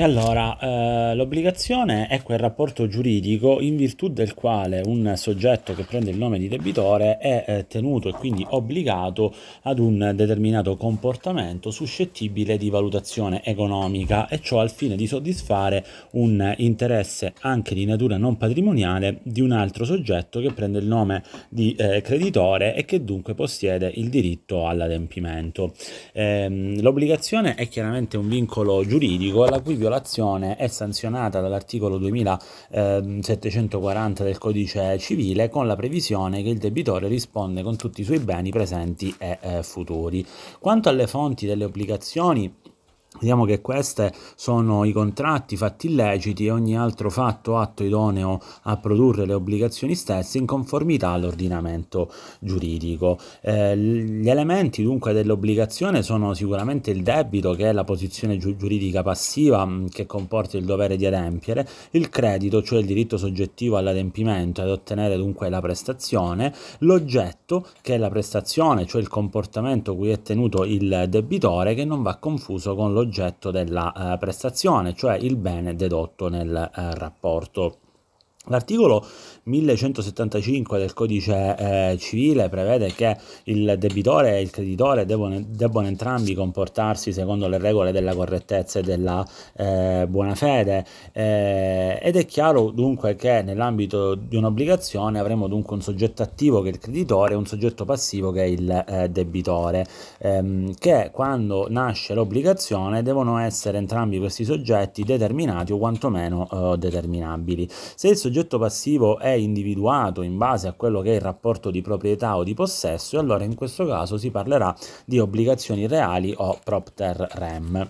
E allora, eh, l'obbligazione è quel rapporto giuridico in virtù del quale un soggetto che prende il nome di debitore è eh, tenuto e quindi obbligato ad un determinato comportamento suscettibile di valutazione economica e ciò al fine di soddisfare un interesse anche di natura non patrimoniale di un altro soggetto che prende il nome di eh, creditore e che dunque possiede il diritto all'adempimento. Ehm, l'obbligazione è chiaramente un vincolo giuridico la cui violazione è sanzionata dall'articolo 2740 del codice civile con la previsione che il debitore risponde con tutti i suoi beni presenti e eh, futuri. Quanto alle fonti delle obbligazioni, Vediamo che queste sono i contratti fatti illeciti e ogni altro fatto atto idoneo a produrre le obbligazioni stesse in conformità all'ordinamento giuridico. Eh, gli elementi dunque dell'obbligazione sono sicuramente il debito, che è la posizione gi- giuridica passiva mm, che comporta il dovere di adempiere, il credito, cioè il diritto soggettivo all'adempimento ad ottenere dunque la prestazione, l'oggetto, che è la prestazione, cioè il comportamento cui è tenuto il debitore, che non va confuso con l'oggetto l'oggetto della eh, prestazione, cioè il bene dedotto nel eh, rapporto. L'articolo 1175 del codice eh, civile prevede che il debitore e il creditore devono, debbono entrambi comportarsi secondo le regole della correttezza e della eh, buona fede eh, ed è chiaro dunque che nell'ambito di un'obbligazione avremo dunque un soggetto attivo che è il creditore e un soggetto passivo che è il eh, debitore ehm, che quando nasce l'obbligazione devono essere entrambi questi soggetti determinati o quantomeno eh, determinabili. Se il soggetto passivo è individuato in base a quello che è il rapporto di proprietà o di possesso e allora in questo caso si parlerà di obbligazioni reali o propter rem.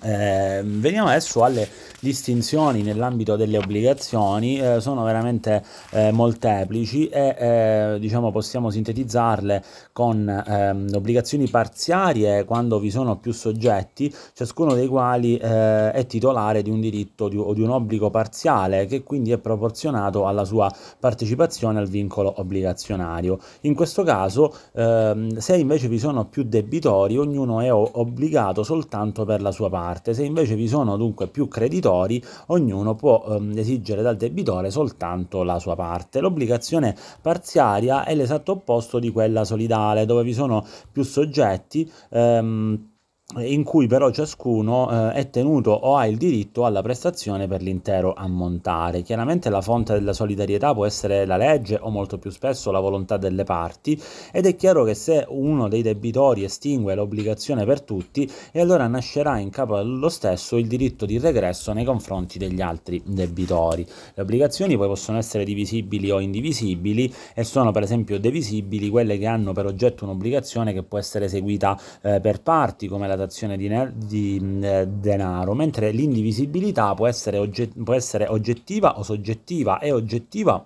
Eh, veniamo adesso alle distinzioni nell'ambito delle obbligazioni, eh, sono veramente eh, molteplici e eh, diciamo possiamo sintetizzarle con ehm, obbligazioni parziarie quando vi sono più soggetti, ciascuno dei quali eh, è titolare di un diritto di, o di un obbligo parziale che quindi è proporzionato alla sua partecipazione al vincolo obbligazionario. In questo caso, ehm, se invece vi sono più debitori, ognuno è obbligato soltanto per la sua parte parte. Se invece vi sono dunque più creditori, ognuno può ehm, esigere dal debitore soltanto la sua parte. L'obbligazione parziaria è l'esatto opposto di quella solidale, dove vi sono più soggetti. Ehm, in cui però ciascuno eh, è tenuto o ha il diritto alla prestazione per l'intero ammontare. Chiaramente la fonte della solidarietà può essere la legge o molto più spesso la volontà delle parti ed è chiaro che se uno dei debitori estingue l'obbligazione per tutti e allora nascerà in capo allo stesso il diritto di regresso nei confronti degli altri debitori. Le obbligazioni poi possono essere divisibili o indivisibili e sono per esempio divisibili quelle che hanno per oggetto un'obbligazione che può essere eseguita eh, per parti come la dazione di, di eh, denaro, mentre l'indivisibilità può essere, ogget- può essere oggettiva o soggettiva e oggettiva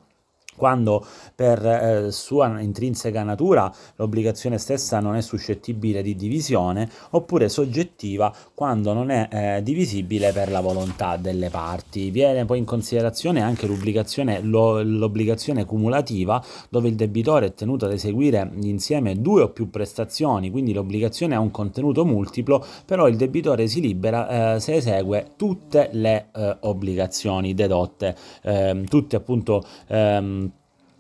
quando per eh, sua intrinseca natura l'obbligazione stessa non è suscettibile di divisione, oppure soggettiva quando non è eh, divisibile per la volontà delle parti. Viene poi in considerazione anche l'obbligazione, lo, l'obbligazione cumulativa, dove il debitore è tenuto ad eseguire insieme due o più prestazioni, quindi l'obbligazione ha un contenuto multiplo, però il debitore si libera eh, se esegue tutte le eh, obbligazioni dedotte, ehm, tutte appunto ehm,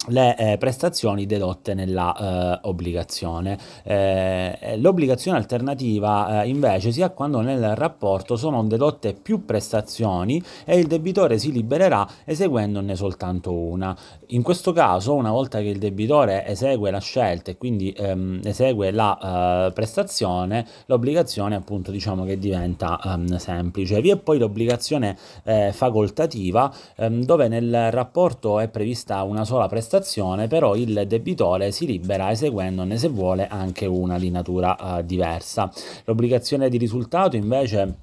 le eh, prestazioni dedotte nella eh, obbligazione. Eh, l'obbligazione alternativa eh, invece si ha quando nel rapporto sono dedotte più prestazioni e il debitore si libererà eseguendone soltanto una. In questo caso, una volta che il debitore esegue la scelta e quindi ehm, esegue la eh, prestazione, l'obbligazione appunto diciamo che diventa ehm, semplice. Vi è poi l'obbligazione eh, facoltativa ehm, dove nel rapporto è prevista una sola prestazione prestazione, però il debitore si libera eseguendone se vuole anche una di natura uh, diversa. L'obbligazione di risultato invece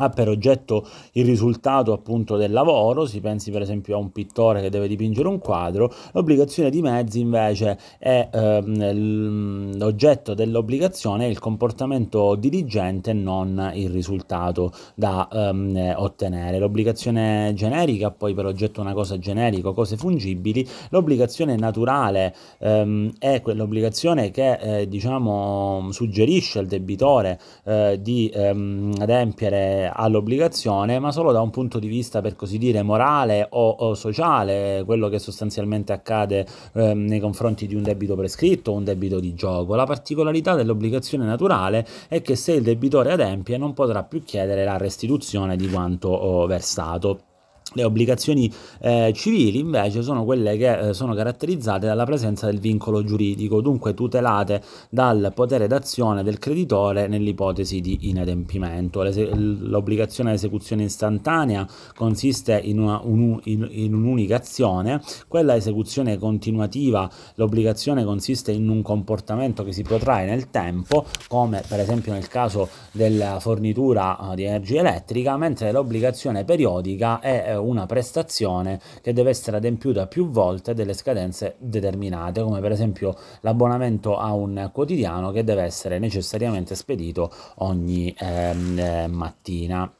ha per oggetto il risultato appunto del lavoro, si pensi per esempio a un pittore che deve dipingere un quadro, l'obbligazione di mezzi invece è ehm, l'oggetto dell'obbligazione il comportamento dirigente non il risultato da ehm, ottenere. L'obbligazione generica ha poi per oggetto una cosa generica, cose fungibili, l'obbligazione naturale ehm, è quell'obbligazione che eh, diciamo suggerisce al debitore eh, di ehm, adempiere all'obbligazione, ma solo da un punto di vista per così dire morale o, o sociale, quello che sostanzialmente accade eh, nei confronti di un debito prescritto o un debito di gioco. La particolarità dell'obbligazione naturale è che se il debitore adempie non potrà più chiedere la restituzione di quanto oh, versato. Le obbligazioni eh, civili invece sono quelle che eh, sono caratterizzate dalla presenza del vincolo giuridico, dunque tutelate dal potere d'azione del creditore nell'ipotesi di inadempimento. l'obbligazione di esecuzione istantanea consiste in, una, un, in, in, un'unica azione, quella esecuzione continuativa, l'obbligazione consiste in un comportamento che si protrae nel tempo, come per esempio nel caso della fornitura uh, di energia elettrica, mentre l'obbligazione periodica è eh, una prestazione che deve essere adempiuta più volte delle scadenze determinate, come per esempio l'abbonamento a un quotidiano che deve essere necessariamente spedito ogni ehm, eh, mattina.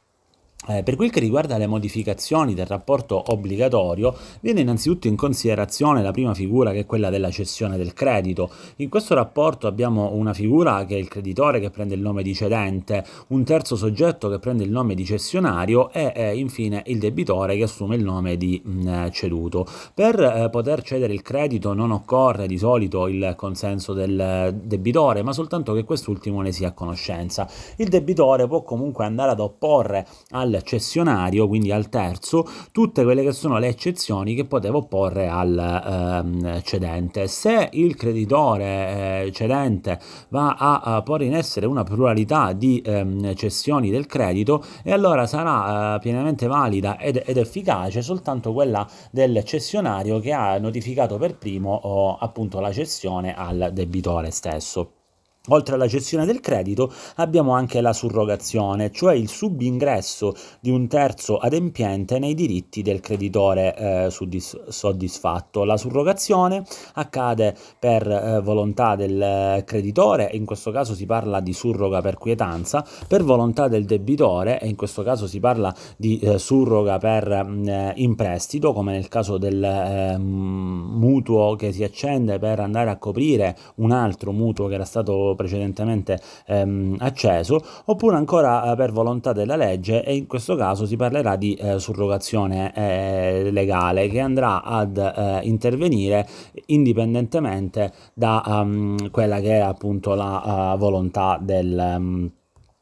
Eh, per quel che riguarda le modificazioni del rapporto obbligatorio, viene innanzitutto in considerazione la prima figura che è quella della cessione del credito. In questo rapporto abbiamo una figura che è il creditore che prende il nome di cedente, un terzo soggetto che prende il nome di cessionario e eh, infine il debitore che assume il nome di mh, mm, ceduto. Per eh, poter cedere il credito non occorre di solito il consenso del debitore, ma soltanto che quest'ultimo ne sia a conoscenza. Il debitore può comunque andare ad opporre al al cessionario, quindi al terzo, tutte quelle che sono le eccezioni che poteva opporre al ehm, cedente. Se il creditore eh, cedente va a, a, porre in essere una pluralità di ehm, cessioni del credito, e allora sarà eh, pienamente valida ed, ed, efficace soltanto quella del cessionario che ha notificato per primo oh, appunto la cessione al debitore stesso. Oltre alla gestione del credito abbiamo anche la surrogazione, cioè il subingresso di un terzo adempiente nei diritti del creditore eh, soddisfatto. La surrogazione accade per eh, volontà del creditore, in questo caso si parla di surroga per quietanza, per volontà del debitore, e in questo caso si parla di eh, surroga per mm, eh, imprestito, come nel caso del ehm, mutuo che si accende per andare a coprire un altro mutuo che era stato precedentemente ehm, acceso, oppure ancora eh, per volontà della legge e in questo caso si parlerà di eh, surrogazione eh, legale che andrà ad eh, intervenire indipendentemente da um, quella che è appunto la uh, volontà del... Um,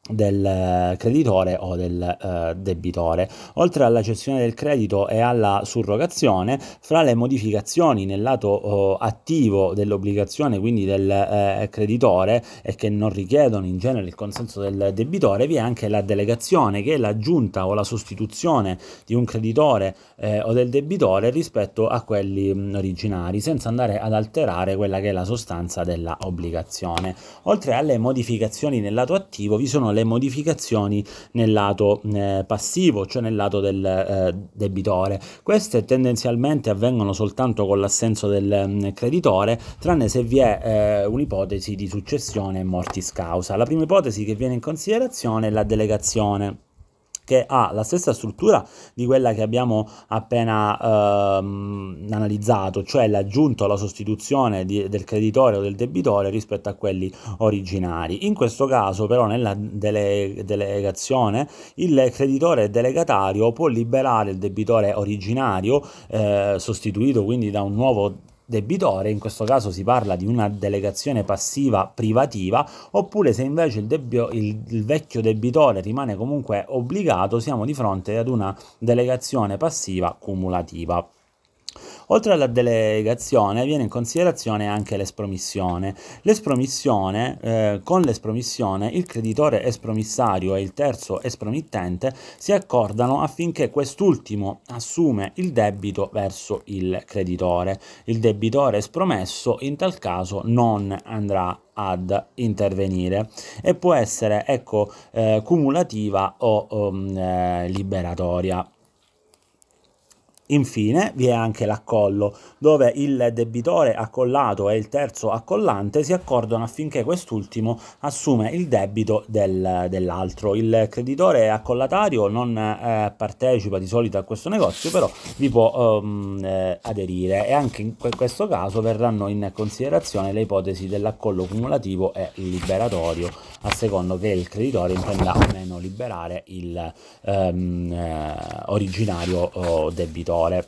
del creditore o del uh, debitore. Oltre alla cessione del credito e alla surrogazione, fra le modificazioni nel lato uh, attivo dell'obbligazione, quindi del uh, creditore, e che non richiedono in genere il consenso del debitore, vi è anche la delegazione, che è l'aggiunta o la sostituzione di un creditore eh, o del debitore rispetto a quelli mh, originari, senza andare ad alterare quella che è la sostanza della obbligazione. Oltre alle modificazioni nel lato attivo, vi sono le le modificazioni nel lato eh, passivo, cioè nel lato del eh, debitore. Queste tendenzialmente avvengono soltanto con l'assenso del mh, mm, creditore, tranne se vi è eh, un'ipotesi di successione mortis causa. La prima ipotesi che viene in considerazione è la delegazione che ha la stessa struttura di quella che abbiamo appena ehm, analizzato, cioè l'aggiunto alla sostituzione di, del creditore o del debitore rispetto a quelli originari. In questo caso però nella dele, delegazione il creditore delegatario può liberare il debitore originario eh, sostituito quindi da un nuovo debitore, in questo caso si parla di una delegazione passiva privativa, oppure se invece il, debbio, il, il, vecchio debitore rimane comunque obbligato, siamo di fronte ad una delegazione passiva cumulativa. Oltre alla delegazione viene in considerazione anche l'espromissione. L'espromissione, eh, con l'espromissione il creditore espromissario e il terzo espromittente si accordano affinché quest'ultimo assume il debito verso il creditore. Il debitore espromesso in tal caso non andrà ad intervenire e può essere ecco eh, cumulativa o um, eh, liberatoria. Infine vi è anche l'accollo, dove il debitore accollato e il terzo accollante si accordano affinché quest'ultimo assume il debito del, dell'altro. Il creditore accollatario non eh, partecipa di solito a questo negozio, però vi può um, eh, aderire e anche in questo caso verranno in considerazione le ipotesi dell'accollo cumulativo e liberatorio a secondo che il creditore intenda o meno liberare il ehm, eh, originario oh, debitore.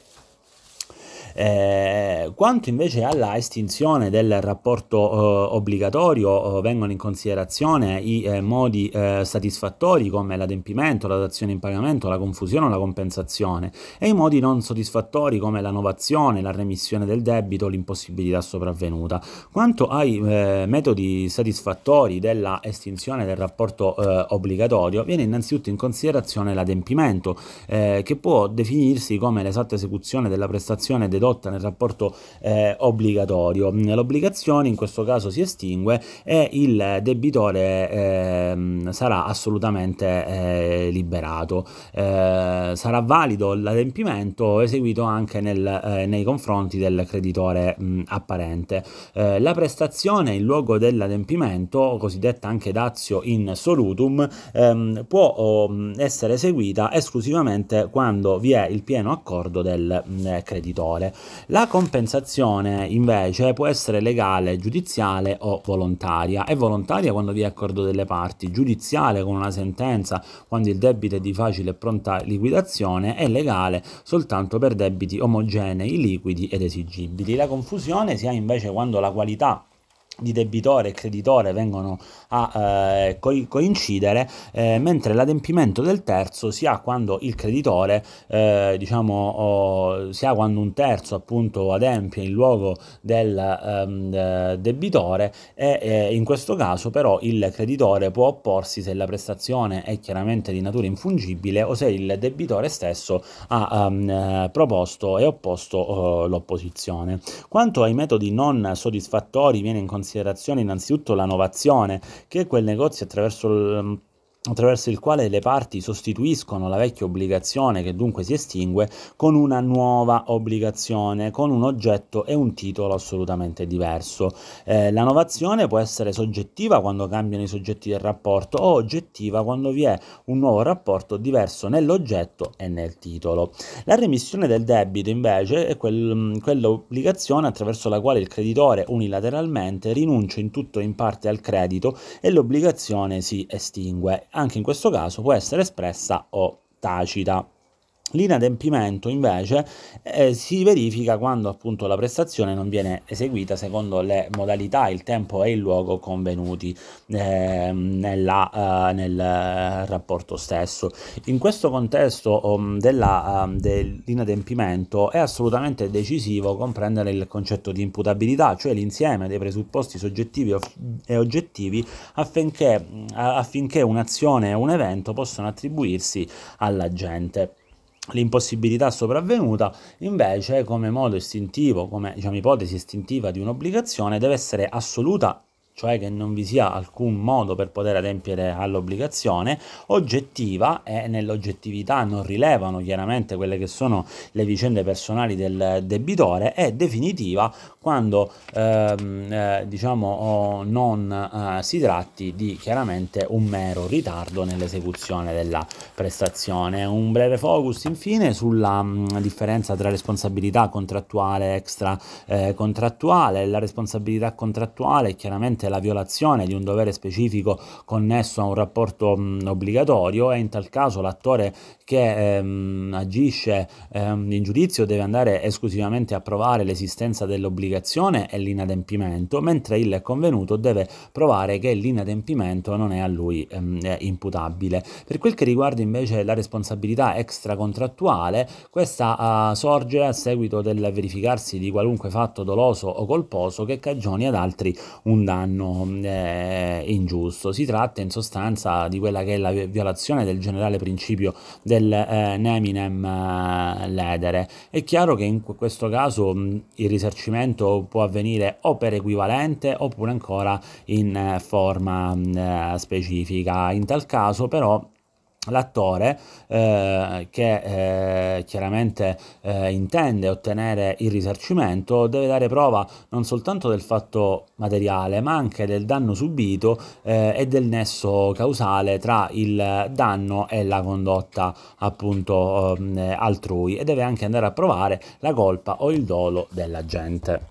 Eh, quanto invece alla estinzione del rapporto eh, obbligatorio eh, vengono in considerazione i eh, modi eh, satisfattori come l'adempimento, la dazione in pagamento, la confusione o la compensazione e i modi non soddisfattori come la novazione, la remissione del debito, l'impossibilità sopravvenuta. Quanto ai eh, metodi satisfattori della estinzione del rapporto obbligatorio viene innanzitutto in considerazione l'adempimento che può definirsi come l'esatta esecuzione della prestazione dedotta dedotta nel rapporto eh, obbligatorio. L'obbligazione in questo caso si estingue e il debitore eh, sarà assolutamente eh, liberato. Eh, sarà valido l'adempimento eseguito anche nel, eh, nei confronti del creditore mh, apparente. Eh, la prestazione in luogo dell'adempimento, cosiddetta anche dazio in solutum, ehm, può oh, essere eseguita esclusivamente quando vi è il pieno accordo del mh, creditore. La compensazione invece può essere legale, giudiziale o volontaria. È volontaria quando vi è accordo delle parti, giudiziale con una sentenza quando il debito è di facile e pronta liquidazione e legale soltanto per debiti omogenei, liquidi ed esigibili. La confusione si ha invece quando la qualità di debitore e creditore vengono a eh, co- coincidere, eh, mentre l'adempimento del terzo si ha quando il creditore, eh, diciamo, oh, si ha quando un terzo appunto adempie in luogo del ehm, debitore e eh, in questo caso però il creditore può opporsi se la prestazione è chiaramente di natura infungibile o se il debitore stesso ha um, proposto e opposto uh, l'opposizione. Quanto ai metodi non soddisfattori viene in considerazione innanzitutto la novazione, che quel negozio attraverso il attraverso il quale le parti sostituiscono la vecchia obbligazione che dunque si estingue con una nuova obbligazione con un oggetto e un titolo assolutamente diverso. Eh, la novazione può essere soggettiva quando cambiano i soggetti del rapporto o oggettiva quando vi è un nuovo rapporto diverso nell'oggetto e nel titolo. La remissione del debito invece è quel, quell'obbligazione attraverso la quale il creditore unilateralmente rinuncia in tutto o in parte al credito e l'obbligazione si estingue anche in questo caso può essere espressa o tacita. L'inadempimento invece eh, si verifica quando appunto la prestazione non viene eseguita secondo le modalità, il tempo e il luogo convenuti eh, nella, uh, nel rapporto stesso. In questo contesto um, della, um, dell'inadempimento è assolutamente decisivo comprendere il concetto di imputabilità, cioè l'insieme dei presupposti soggettivi e oggettivi affinché, affinché un'azione o un evento possano attribuirsi all'agente. L'impossibilità sopravvenuta invece come modo istintivo, come diciamo, ipotesi istintiva di un'obbligazione deve essere assoluta cioè che non vi sia alcun modo per poter adempiere all'obbligazione, oggettiva e nell'oggettività non rilevano chiaramente quelle che sono le vicende personali del debitore e definitiva quando ehm, eh, diciamo non eh, si tratti di chiaramente un mero ritardo nell'esecuzione della prestazione. Un breve focus infine sulla mh, differenza tra responsabilità contrattuale e extra eh, contrattuale. La responsabilità contrattuale è chiaramente la violazione di un dovere specifico connesso a un rapporto mh, obbligatorio e in tal caso l'attore che ehm, agisce ehm, in giudizio deve andare esclusivamente a provare l'esistenza dell'obbligazione e l'inadempimento, mentre il convenuto deve provare che l'inadempimento non è a lui ehm, imputabile. Per quel che riguarda invece la responsabilità extracontrattuale, questa uh, sorge a seguito del verificarsi di qualunque fatto doloso o colposo che cagioni ad altri un danno eh, ingiusto. Si tratta in sostanza di quella che è la violazione del generale principio del eh, Neminem eh, ledere. È chiaro che in questo caso mh, il risarcimento può avvenire o per equivalente oppure ancora in eh, forma mh, eh, specifica. In tal caso però l'attore eh, che eh, chiaramente eh, intende ottenere il risarcimento deve dare prova non soltanto del fatto materiale ma anche del danno subito eh, e del nesso causale tra il danno e la condotta appunto ehm, altrui e deve anche andare a provare la colpa o il dolo dell'agente.